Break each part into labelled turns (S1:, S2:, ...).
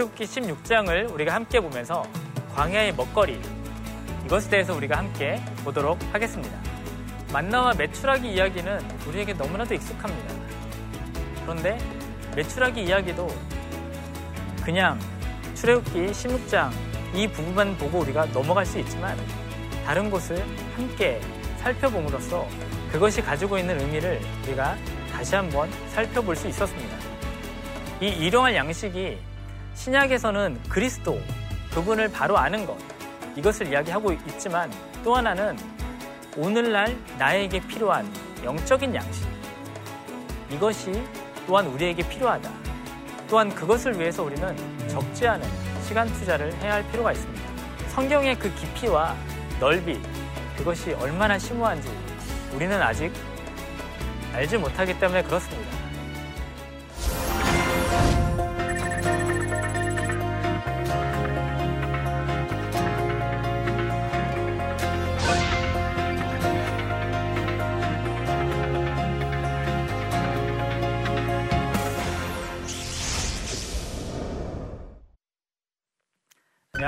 S1: 출애굽기 16장을 우리가 함께 보면서 광야의 먹거리 이것에 대해서 우리가 함께 보도록 하겠습니다. 만나와 메추라기 이야기는 우리에게 너무나도 익숙합니다. 그런데 메추라기 이야기도 그냥 출애굽기 16장 이 부분만 보고 우리가 넘어갈 수 있지만 다른 곳을 함께 살펴봄으로써 그것이 가지고 있는 의미를 우리가 다시 한번 살펴볼 수 있었습니다. 이 일용할 양식이 신약에서는 그리스도, 그분을 바로 아는 것, 이것을 이야기하고 있지만 또 하나는 오늘날 나에게 필요한 영적인 양식. 이것이 또한 우리에게 필요하다. 또한 그것을 위해서 우리는 적지 않은 시간 투자를 해야 할 필요가 있습니다. 성경의 그 깊이와 넓이, 그것이 얼마나 심오한지 우리는 아직 알지 못하기 때문에 그렇습니다.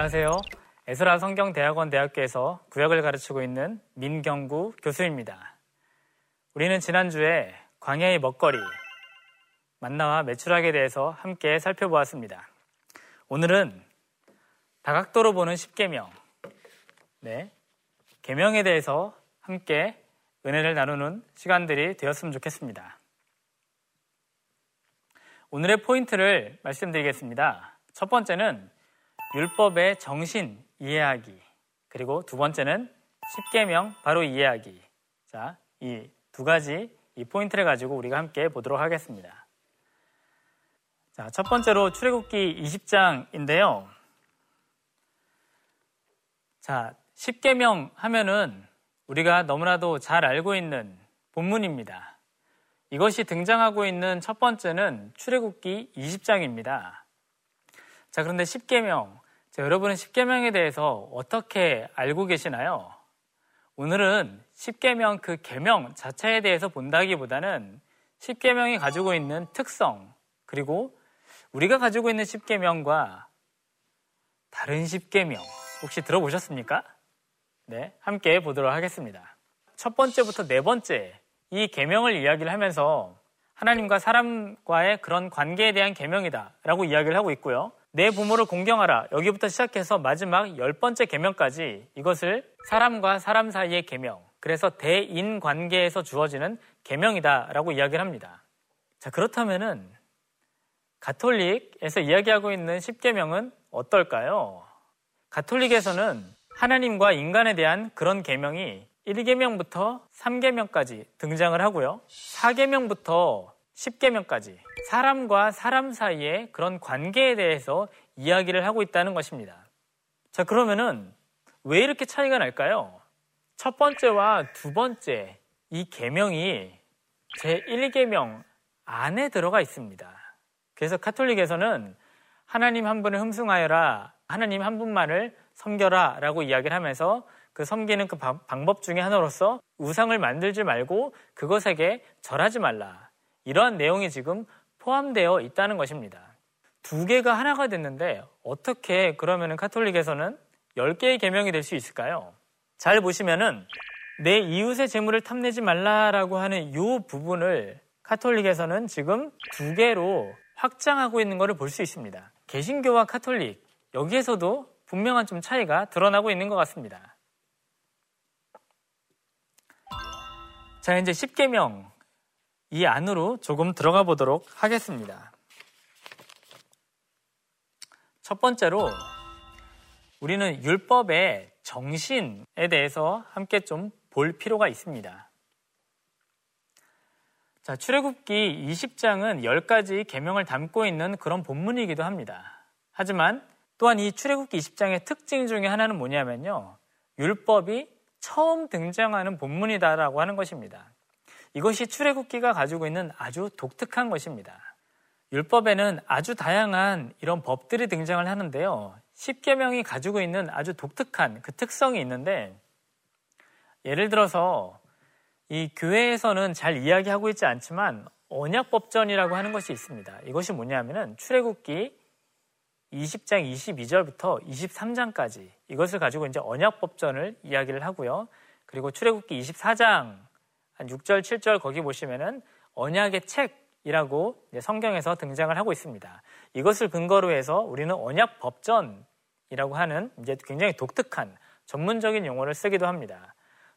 S1: 안녕하세요. 에스라 성경대학원 대학교에서 구역을 가르치고 있는 민경구 교수입니다. 우리는 지난주에 광야의 먹거리, 만나와 매출하게 대해서 함께 살펴보았습니다. 오늘은 다각도로 보는 10계명, 네, 계명에 대해서 함께 은혜를 나누는 시간들이 되었으면 좋겠습니다. 오늘의 포인트를 말씀드리겠습니다. 첫 번째는 율법의 정신 이해하기. 그리고 두 번째는 십계명 바로 이해하기. 자, 이 두 가지 이 포인트를 가지고 우리가 함께 보도록 하겠습니다. 자, 첫 번째로 출애굽기 20장인데요. 자, 십계명 하면은 우리가 너무나도 잘 알고 있는 본문입니다. 이것이 등장하고 있는 첫 번째는 출애굽기 20장입니다. 자, 그런데 십계명 자, 여러분은 십계명에 대해서 어떻게 알고 계시나요? 오늘은 십계명 그 계명 자체에 대해서 본다기보다는 십계명이 가지고 있는 특성 그리고 우리가 가지고 있는 십계명과 다른 십계명 혹시 들어보셨습니까? 네, 함께 보도록 하겠습니다. 첫 번째부터 네 번째 이 계명을 이야기를 하면서 하나님과 사람과의 그런 관계에 대한 계명이다라고 이야기를 하고 있고요. 내 부모를 공경하라. 여기부터 시작해서 마지막 열 번째 계명까지 이것을 사람과 사람 사이의 계명. 그래서 대인 관계에서 주어지는 계명이다라고 이야기를 합니다. 자, 그렇다면은 가톨릭에서 이야기하고 있는 십계명은 어떨까요? 가톨릭에서는 하나님과 인간에 대한 그런 계명이 1계명부터 3계명까지 등장을 하고요. 4계명부터 10계명까지 사람과 사람 사이의 그런 관계에 대해서 이야기를 하고 있다는 것입니다. 자, 그러면은 왜 이렇게 차이가 날까요? 첫 번째와 두 번째 이 계명이 제 1계명 안에 들어가 있습니다. 그래서 카톨릭에서는 하나님 한 분을 흠숭하여라, 하나님 한 분만을 섬겨라 라고 이야기를 하면서 그 섬기는 그 방법 중에 하나로서 우상을 만들지 말고 그것에게 절하지 말라. 이러한 내용이 지금 포함되어 있다는 것입니다. 두 개가 하나가 됐는데 어떻게 그러면은 카톨릭에서는 10개의 계명이 될 수 있을까요? 잘 보시면은 내 이웃의 재물을 탐내지 말라라고 하는 이 부분을 카톨릭에서는 지금 두 개로 확장하고 있는 것을 볼 수 있습니다. 개신교와 카톨릭 여기에서도 분명한 좀 차이가 드러나고 있는 것 같습니다. 자, 이제 10계명 이 안으로 조금 들어가 보도록 하겠습니다. 첫 번째로 우리는 율법의 정신에 대해서 함께 좀 볼 필요가 있습니다. 자, 출애굽기 20장은 10가지 계명을 담고 있는 그런 본문이기도 합니다. 하지만 또한 이 출애굽기 20장의 특징 중에 하나는 뭐냐면요. 율법이 처음 등장하는 본문이다라고 하는 것입니다. 이것이 출애굽기가 가지고 있는 아주 독특한 것입니다. 율법에는 아주 다양한 이런 법들이 등장을 하는데요. 십계명이 가지고 있는 아주 독특한 그 특성이 있는데 예를 들어서 이 교회에서는 잘 이야기하고 있지 않지만 언약 법전이라고 하는 것이 있습니다. 이것이 뭐냐면은 출애굽기 20장 22절부터 23장까지 이것을 가지고 이제 언약 법전을 이야기를 하고요. 그리고 출애굽기 24장 한 6절, 7절 거기 보시면은 언약의 책이라고 성경에서 등장을 하고 있습니다. 이것을 근거로 해서 우리는 언약 법전이라고 하는 이제 굉장히 독특한 전문적인 용어를 쓰기도 합니다.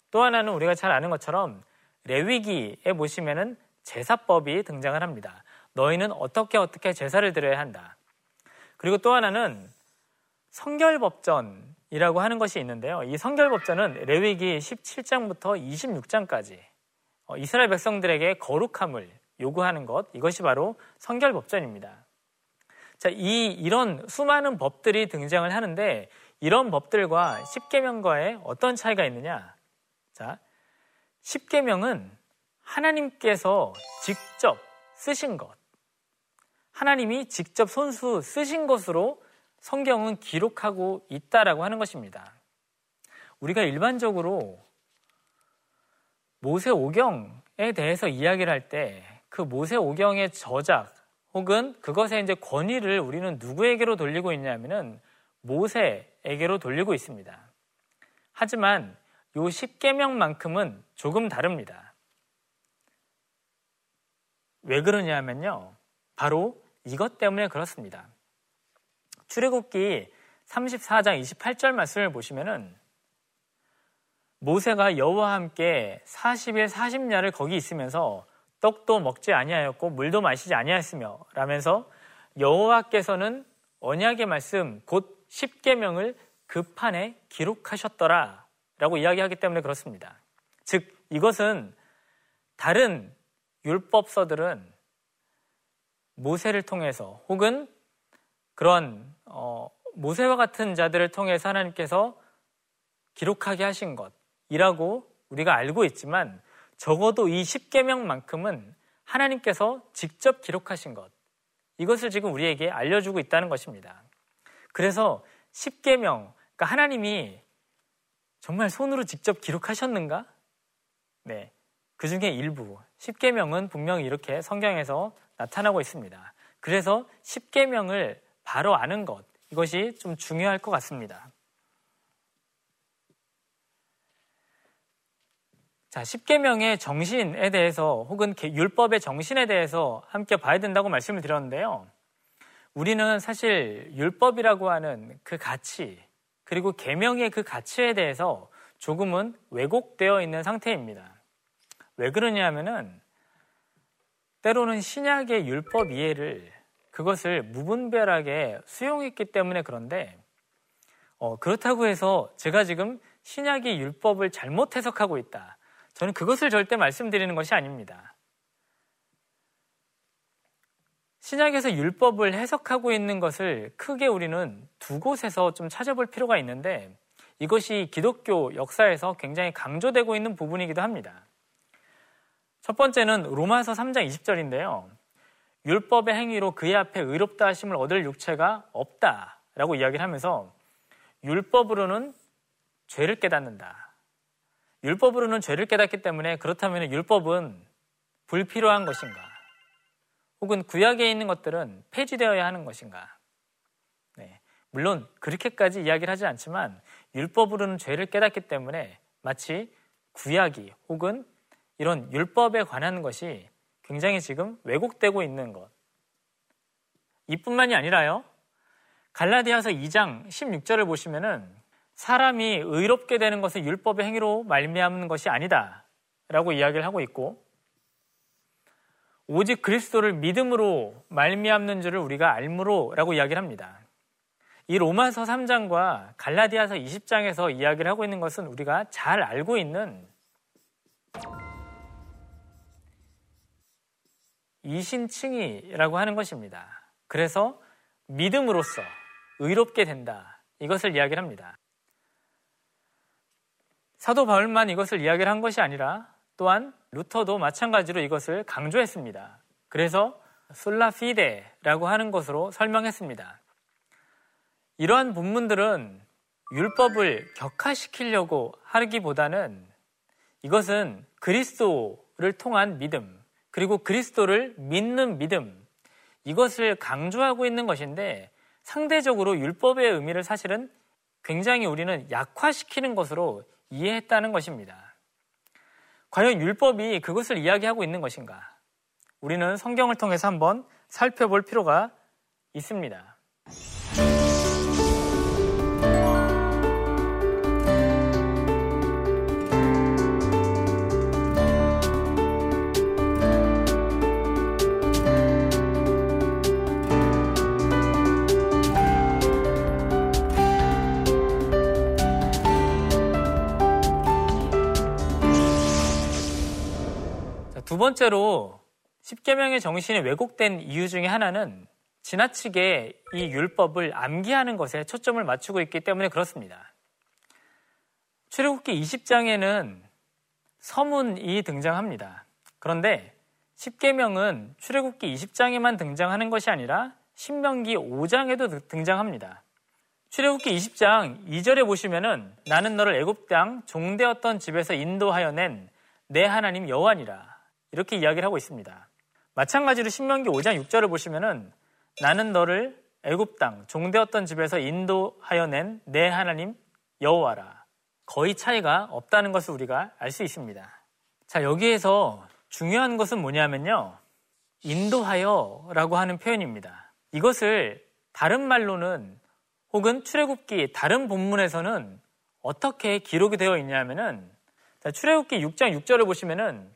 S1: 또 하나는 우리가 잘 아는 것처럼 레위기에 보시면은 제사법이 등장을 합니다. 너희는 어떻게 어떻게 제사를 드려야 한다. 그리고 또 하나는 성결법전이라고 하는 것이 있는데요. 이 성결법전은 레위기 17장부터 26장까지 어, 이스라엘 백성들에게 거룩함을 요구하는 것, 이것이 바로 성결 법전입니다. 자, 이, 이런 수많은 법들이 등장을 하는데 이런 법들과 십계명과의 어떤 차이가 있느냐? 자, 십계명은 하나님께서 직접 쓰신 것, 하나님이 직접 손수 쓰신 것으로 성경은 기록하고 있다라고 하는 것입니다. 우리가 일반적으로 모세 오경에 대해서 이야기를 할 때 그 모세 오경의 저작 혹은 그것의 이제 권위를 우리는 누구에게로 돌리고 있냐면은 모세에게로 돌리고 있습니다. 하지만 요 십계명만큼은 조금 다릅니다. 왜 그러냐면요. 바로 이것 때문에 그렇습니다. 출애굽기 34장 28절 말씀을 보시면은 모세가 여호와 함께 40일 40야를 거기 있으면서 떡도 먹지 아니하였고 물도 마시지 아니하였으며 라면서 여호와께서는 언약의 말씀 곧 십계명을 그 판에 기록하셨더라 라고 이야기하기 때문에 그렇습니다. 즉 이것은 다른 율법서들은 모세를 통해서 혹은 그런 어, 모세와 같은 자들을 통해서 하나님께서 기록하게 하신 것 이라고 우리가 알고 있지만 적어도 이 십계명만큼은 하나님께서 직접 기록하신 것 이것을 지금 우리에게 알려주고 있다는 것입니다. 그래서 십계명 그러니까 하나님이 정말 손으로 직접 기록하셨는가? 네. 그 중에 일부 십계명은 분명히 이렇게 성경에서 나타나고 있습니다. 그래서 십계명을 바로 아는 것 이것이 좀 중요할 것 같습니다. 자, 십계명의 정신에 대해서 혹은 율법의 정신에 대해서 함께 봐야 된다고 말씀을 드렸는데요. 우리는 사실 율법이라고 하는 그 가치 그리고 계명의 그 가치에 대해서 조금은 왜곡되어 있는 상태입니다. 왜 그러냐면은 때로는 신약의 율법 이해를 그것을 무분별하게 수용했기 때문에 그런데 어, 그렇다고 해서 제가 지금 신약의 율법을 잘못 해석하고 있다. 저는 그것을 절대 말씀드리는 것이 아닙니다. 신약에서 율법을 해석하고 있는 것을 크게 우리는 두 곳에서 좀 찾아볼 필요가 있는데 이것이 기독교 역사에서 굉장히 강조되고 있는 부분이기도 합니다. 첫 번째는 로마서 3장 20절인데요. 율법의 행위로 그의 앞에 의롭다 하심을 얻을 육체가 없다라고 이야기를 하면서 율법으로는 죄를 깨닫는다. 율법으로는 죄를 깨닫기 때문에 그렇다면 율법은 불필요한 것인가? 혹은 구약에 있는 것들은 폐지되어야 하는 것인가? 네. 물론 그렇게까지 이야기를 하지 않지만 율법으로는 죄를 깨닫기 때문에 마치 구약이 혹은 이런 율법에 관한 것이 굉장히 지금 왜곡되고 있는 것. 이뿐만이 아니라요. 갈라디아서 2장 16절을 보시면은 사람이 의롭게 되는 것은 율법의 행위로 말미암는 것이 아니다 라고 이야기를 하고 있고 오직 그리스도를 믿음으로 말미암는 줄을 우리가 알므로라고 이야기를 합니다. 이 로마서 3장과 갈라디아서 20장에서 이야기를 하고 있는 것은 우리가 잘 알고 있는 이신칭이라고 하는 것입니다. 그래서 믿음으로써 의롭게 된다. 이것을 이야기를 합니다. 사도 바울만 이것을 이야기를 한 것이 아니라 또한 루터도 마찬가지로 이것을 강조했습니다. 그래서 술라피데라고 하는 것으로 설명했습니다. 이러한 본문들은 율법을 격화시키려고 하기보다는 이것은 그리스도를 통한 믿음, 그리고 그리스도를 믿는 믿음 이것을 강조하고 있는 것인데 상대적으로 율법의 의미를 사실은 굉장히 우리는 약화시키는 것으로 이해했다는 것입니다. 과연 율법이 그것을 이야기하고 있는 것인가? 우리는 성경을 통해서 한번 살펴볼 필요가 있습니다. 두 번째로 십계명의 정신이 왜곡된 이유 중에 하나는 지나치게 이 율법을 암기하는 것에 초점을 맞추고 있기 때문에 그렇습니다. 출애굽기 20장에는 서문이 등장합니다. 그런데 십계명은 출애굽기 20장에만 등장하는 것이 아니라 신명기 5장에도 등장합니다. 출애굽기 20장 2절에 보시면은 나는 너를 애굽 땅 종되었던 집에서 인도하여 낸 내 하나님 여호와니라 이렇게 이야기를 하고 있습니다. 마찬가지로 신명기 5장 6절을 보시면은 나는 너를 애굽 땅 종되었던 집에서 인도하여 낸 내 하나님 여호와라. 거의 차이가 없다는 것을 우리가 알 수 있습니다. 자, 여기에서 중요한 것은 뭐냐면요. 인도하여라고 하는 표현입니다. 이것을 다른 말로는 혹은 출애굽기 다른 본문에서는 어떻게 기록이 되어 있냐면은 출애굽기 6장 6절을 보시면은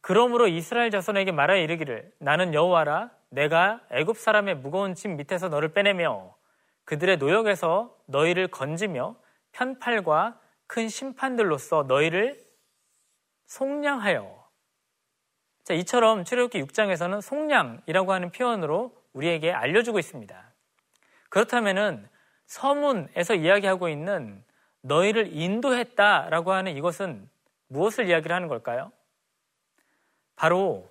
S1: 그러므로 이스라엘 자손에게 말하여 이르기를 나는 여호와라 내가 애굽 사람의 무거운 짐 밑에서 너를 빼내며 그들의 노역에서 너희를 건지며 편팔과 큰 심판들로서 너희를 속량하여 자, 이처럼 출애굽기 6장에서는 속량이라고 하는 표현으로 우리에게 알려주고 있습니다. 그렇다면은 서문에서 이야기하고 있는 너희를 인도했다라고 하는 이것은 무엇을 이야기를 하는 걸까요? 바로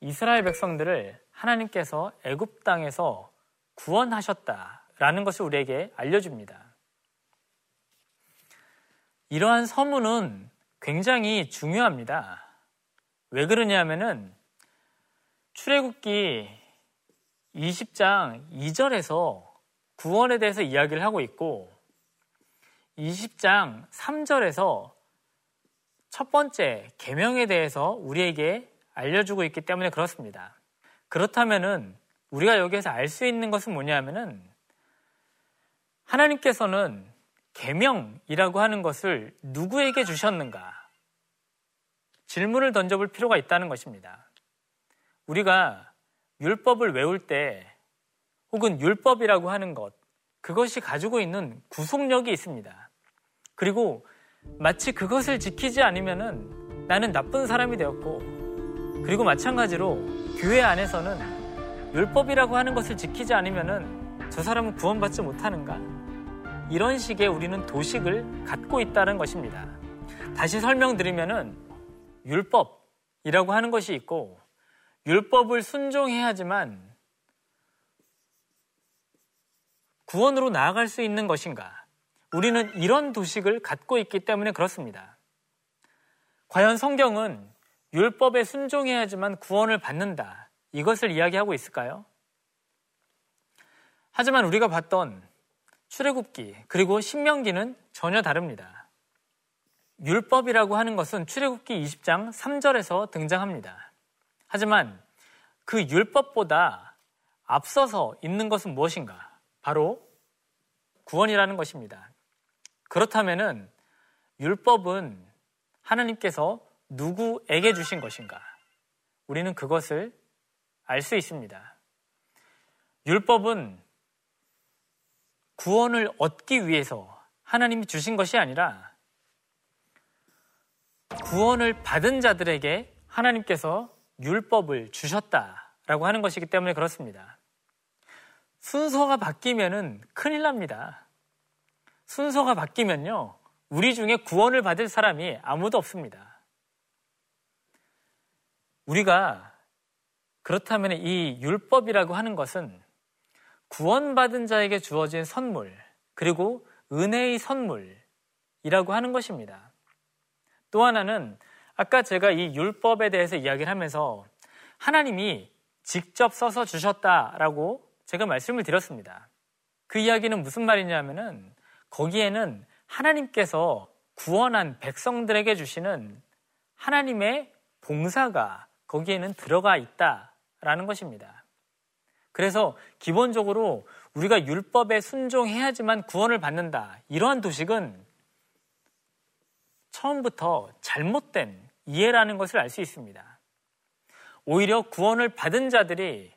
S1: 이스라엘 백성들을 하나님께서 애굽 땅에서 구원하셨다라는 것을 우리에게 알려줍니다. 이러한 서문은 굉장히 중요합니다. 왜 그러냐면은 출애굽기 20장 2절에서 구원에 대해서 이야기를 하고 있고 20장 3절에서 첫 번째 계명에 대해서 우리에게 알려주고 있기 때문에 그렇습니다. 그렇다면은 우리가 여기에서 알 수 있는 것은 뭐냐면은 하나님께서는 계명이라고 하는 것을 누구에게 주셨는가? 질문을 던져볼 필요가 있다는 것입니다. 우리가 율법을 외울 때 혹은 율법이라고 하는 것, 그것이 가지고 있는 구속력이 있습니다. 그리고 마치 그것을 지키지 않으면은 나는 나쁜 사람이 되었고 그리고 마찬가지로 교회 안에서는 율법이라고 하는 것을 지키지 않으면은 저 사람은 구원받지 못하는가? 이런 식의 우리는 도식을 갖고 있다는 것입니다. 다시 설명드리면은 율법이라고 하는 것이 있고 율법을 순종해야지만 구원으로 나아갈 수 있는 것인가? 우리는 이런 도식을 갖고 있기 때문에 그렇습니다. 과연 성경은 율법에 순종해야지만 구원을 받는다. 이것을 이야기하고 있을까요? 하지만 우리가 봤던 출애굽기 그리고 신명기는 전혀 다릅니다. 율법이라고 하는 것은 출애굽기 20장 3절에서 등장합니다. 하지만 그 율법보다 앞서서 있는 것은 무엇인가? 바로 구원이라는 것입니다. 그렇다면은 율법은 하나님께서 누구에게 주신 것인가? 우리는 그것을 알 수 있습니다. 율법은 구원을 얻기 위해서 하나님이 주신 것이 아니라 구원을 받은 자들에게 하나님께서 율법을 주셨다라고 하는 것이기 때문에 그렇습니다. 순서가 바뀌면은 큰일 납니다. 순서가 바뀌면요, 우리 중에 구원을 받을 사람이 아무도 없습니다. 우리가 그렇다면 이 율법이라고 하는 것은 구원받은 자에게 주어진 선물, 그리고 은혜의 선물이라고 하는 것입니다. 또 하나는 아까 제가 이 율법에 대해서 이야기를 하면서 하나님이 직접 써서 주셨다라고 제가 말씀을 드렸습니다. 그 이야기는 무슨 말이냐면은 거기에는 하나님께서 구원한 백성들에게 주시는 하나님의 봉사가 거기에는 들어가 있다라는 것입니다. 그래서 기본적으로 우리가 율법에 순종해야지만 구원을 받는다. 이러한 도식은 처음부터 잘못된 이해라는 것을 알 수 있습니다. 오히려 구원을 받은 자들이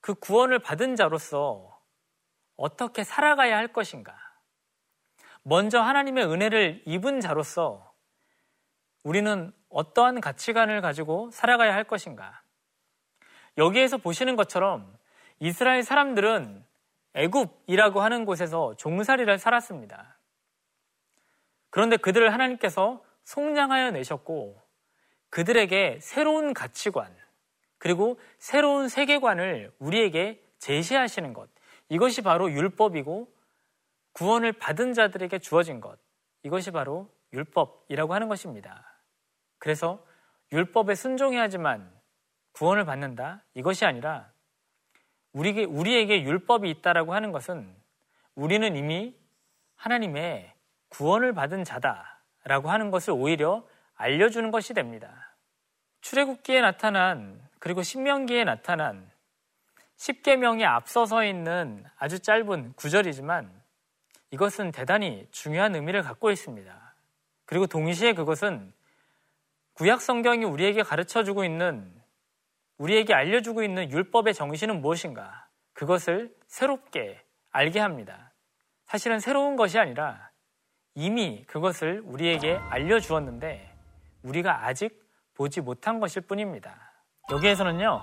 S1: 그 구원을 받은 자로서 어떻게 살아가야 할 것인가. 먼저 하나님의 은혜를 입은 자로서 우리는 어떠한 가치관을 가지고 살아가야 할 것인가. 여기에서 보시는 것처럼 이스라엘 사람들은 애굽이라고 하는 곳에서 종살이를 살았습니다. 그런데 그들을 하나님께서 속량하여 내셨고 그들에게 새로운 가치관 그리고 새로운 세계관을 우리에게 제시하시는 것 이것이 바로 율법이고 구원을 받은 자들에게 주어진 것 이것이 바로 율법이라고 하는 것입니다. 그래서 율법에 순종해야지만 구원을 받는다 이것이 아니라 우리에게, 우리에게 율법이 있다라고 하는 것은 우리는 이미 하나님의 구원을 받은 자다라고 하는 것을 오히려 알려주는 것이 됩니다. 출애굽기에 나타난 그리고 신명기에 나타난 10계명에 앞서서 있는 아주 짧은 구절이지만 이것은 대단히 중요한 의미를 갖고 있습니다. 그리고 동시에 그것은 구약 성경이 우리에게 가르쳐 주고 있는 우리에게 알려주고 있는 율법의 정신은 무엇인가? 그것을 새롭게 알게 합니다. 사실은 새로운 것이 아니라 이미 그것을 우리에게 알려주었는데 우리가 아직 보지 못한 것일 뿐입니다. 여기에서는요,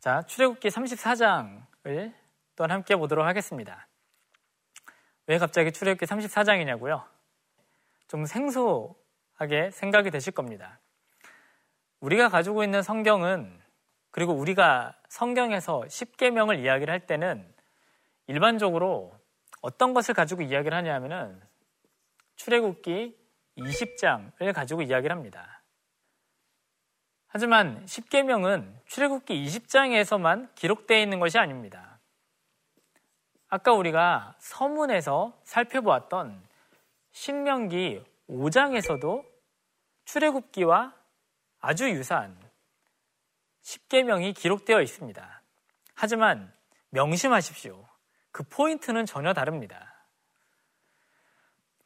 S1: 자, 출애굽기 34장을 또한 함께 보도록 하겠습니다. 왜 갑자기 출애굽기 34장이냐고요? 좀 생소하게 생각이 되실 겁니다. 우리가 가지고 있는 성경은 그리고 우리가 성경에서 10계명을 이야기를 할 때는 일반적으로 어떤 것을 가지고 이야기를 하냐면은 출애굽기 20장을 가지고 이야기를 합니다. 하지만 10계명은 출애굽기 20장에서만 기록되어 있는 것이 아닙니다. 아까 우리가 서문에서 살펴보았던 신명기 5장에서도 출애굽기와 아주 유사한 10계명이 기록되어 있습니다. 하지만 명심하십시오. 그 포인트는 전혀 다릅니다.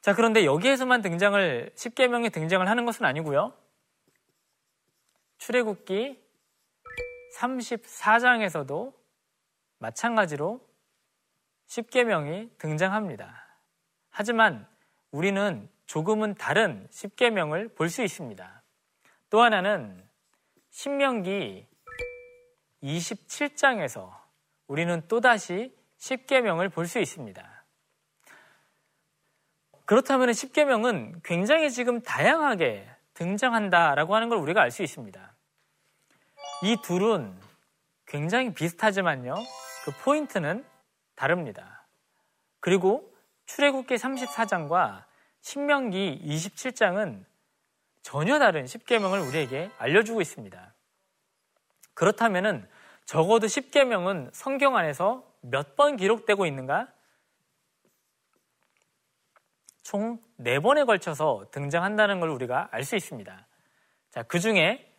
S1: 자, 그런데 여기에서만 등장을 10계명이 등장을 하는 것은 아니고요. 출애굽기 34장에서도 마찬가지로 10계명이 등장합니다. 하지만 우리는 조금은 다른 10계명을 볼 수 있습니다. 또 하나는 신명기 27장에서 우리는 또다시 10계명을 볼 수 있습니다. 그렇다면 10계명은 굉장히 지금 다양하게 등장한다라고 하는 걸 우리가 알 수 있습니다. 이 둘은 굉장히 비슷하지만요. 그 포인트는 다릅니다. 그리고 출애굽기 34장과 신명기 27장은 전혀 다른 10계명을 우리에게 알려주고 있습니다. 그렇다면은 적어도 10계명은 성경 안에서 몇 번 기록되고 있는가? 총 4번에 걸쳐서 등장한다는 걸 우리가 알 수 있습니다. 자, 그 중에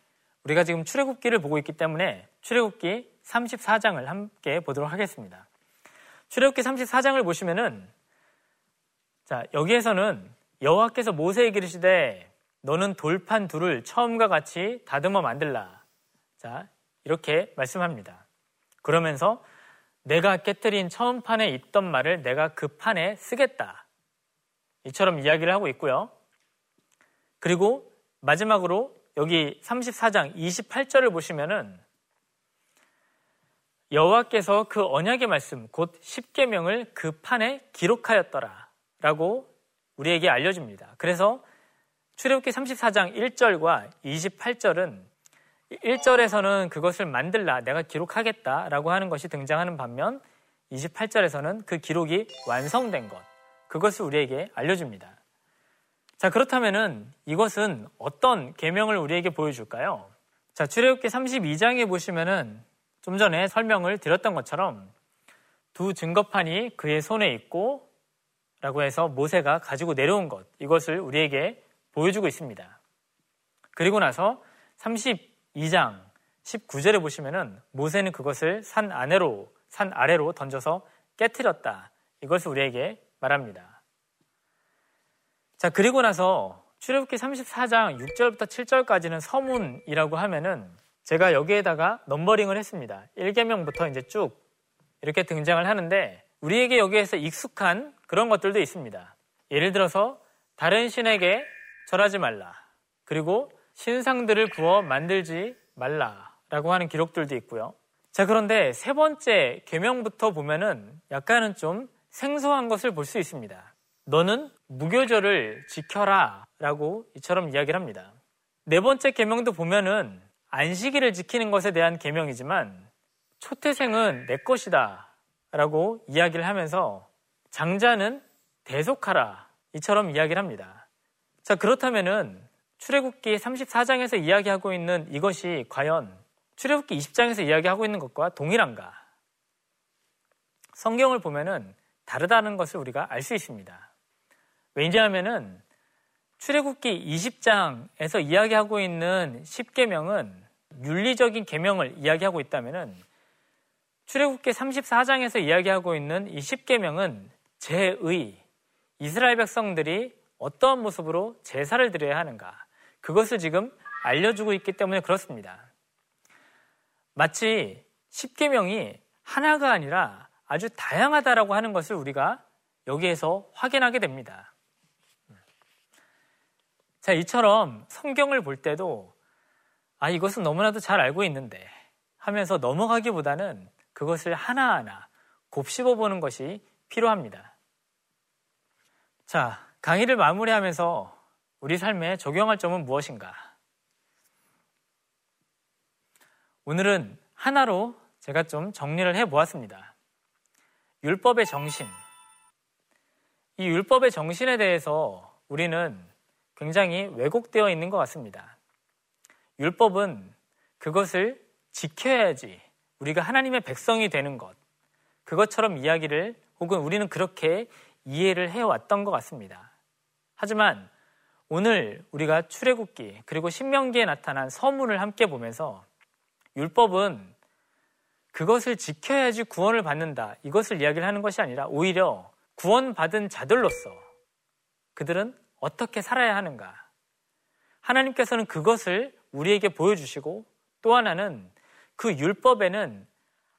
S1: 우리가 지금 출애굽기를 보고 있기 때문에 출애굽기 34장을 함께 보도록 하겠습니다. 출애굽기 34장을 보시면은 자, 여기에서는 여호와께서 모세에게 이르시되 너는 돌판 둘을 처음과 같이 다듬어 만들라. 자, 이렇게 말씀합니다. 그러면서 내가 깨뜨린 처음 판에 있던 말을 내가 그 판에 쓰겠다. 이처럼 이야기를 하고 있고요. 그리고 마지막으로 여기 34장 28절을 보시면은 여호와께서 그 언약의 말씀 곧 10계명을 그 판에 기록하였더라라고 우리에게 알려줍니다. 그래서 출애굽기 34장 1절과 28절은 1절에서는 그것을 만들라, 내가 기록하겠다라고 하는 것이 등장하는 반면 28절에서는 그 기록이 완성된 것, 그것을 우리에게 알려줍니다. 자, 그렇다면은 이것은 어떤 계명을 우리에게 보여줄까요? 자, 출애굽기 32장에 보시면은 좀 전에 설명을 드렸던 것처럼 두 증거판이 그의 손에 있고 라고 해서 모세가 가지고 내려온 것 이것을 우리에게 보여주고 있습니다. 그리고 나서 32장 19절에 보시면은 모세는 그것을 산 아래로 산 아래로 던져서 깨뜨렸다. 이것을 우리에게 말합니다. 자, 그리고 나서 출애굽기 34장 6절부터 7절까지는 서문이라고 하면은 제가 여기에다가 넘버링을 했습니다. 1계명부터 이제 쭉 이렇게 등장을 하는데 우리에게 여기에서 익숙한 그런 것들도 있습니다. 예를 들어서 다른 신에게 절하지 말라. 그리고 신상들을 구워 만들지 말라라고 하는 기록들도 있고요. 자, 그런데 세 번째 계명부터 보면은 약간은 좀 생소한 것을 볼 수 있습니다. 너는 무교절을 지켜라 라고 이처럼 이야기를 합니다. 네 번째 계명도 보면은 안식일을 지키는 것에 대한 계명이지만 초태생은 내 것이다 라고 이야기를 하면서 장자는 대속하라 이처럼 이야기를 합니다. 자, 그렇다면은 출애굽기 34장에서 이야기하고 있는 이것이 과연 출애굽기 20장에서 이야기하고 있는 것과 동일한가? 성경을 보면은 다르다는 것을 우리가 알 수 있습니다. 왜냐하면은 출애굽기 20장에서 이야기하고 있는 10계명은 윤리적인 계명을 이야기하고 있다면은 출애굽기 34장에서 이야기하고 있는 이 10계명은 제의 이스라엘 백성들이 어떠한 모습으로 제사를 드려야 하는가 그것을 지금 알려주고 있기 때문에 그렇습니다. 마치 10계명이 하나가 아니라 아주 다양하다라고 하는 것을 우리가 여기에서 확인하게 됩니다. 자, 이처럼 성경을 볼 때도 아, 이것은 너무나도 잘 알고 있는데 하면서 넘어가기보다는 그것을 하나하나 곱씹어 보는 것이 필요합니다. 자, 강의를 마무리하면서 우리 삶에 적용할 점은 무엇인가? 오늘은 하나로 제가 좀 정리를 해 보았습니다. 율법의 정신. 이 율법의 정신에 대해서 우리는 굉장히 왜곡되어 있는 것 같습니다. 율법은 그것을 지켜야지 우리가 하나님의 백성이 되는 것, 그것처럼 이야기를 혹은 우리는 그렇게 이해를 해왔던 것 같습니다. 하지만 오늘 우리가 출애굽기 그리고 신명기에 나타난 서문을 함께 보면서 율법은 그것을 지켜야지 구원을 받는다. 이것을 이야기를 하는 것이 아니라 오히려 구원받은 자들로서 그들은 어떻게 살아야 하는가. 하나님께서는 그것을 우리에게 보여주시고 또 하나는 그 율법에는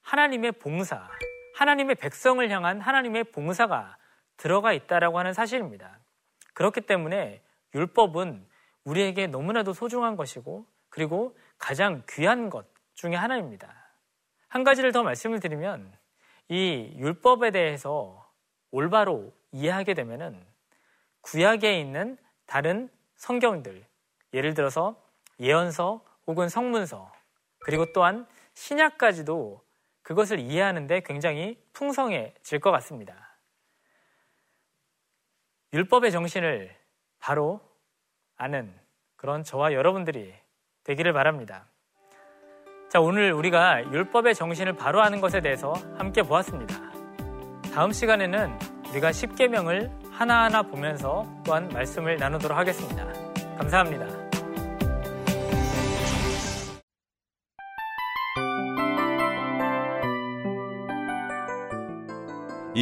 S1: 하나님의 봉사, 하나님의 백성을 향한 하나님의 봉사가 들어가 있다라고 하는 사실입니다. 그렇기 때문에 율법은 우리에게 너무나도 소중한 것이고 그리고 가장 귀한 것 중에 하나입니다. 한 가지를 더 말씀을 드리면 이 율법에 대해서 올바로 이해하게 되면은 구약에 있는 다른 성경들, 예를 들어서 예언서 혹은 성문서, 그리고 또한 신약까지도 그것을 이해하는데 굉장히 풍성해질 것 같습니다. 율법의 정신을 바로 아는 그런 저와 여러분들이 되기를 바랍니다. 자, 오늘 우리가 율법의 정신을 바로 아는 것에 대해서 함께 보았습니다. 다음 시간에는 우리가 10계명을 하나하나 보면서 또한 말씀을 나누도록 하겠습니다. 감사합니다.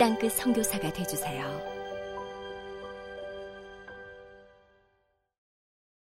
S2: 땅끝 성교사가 되주세요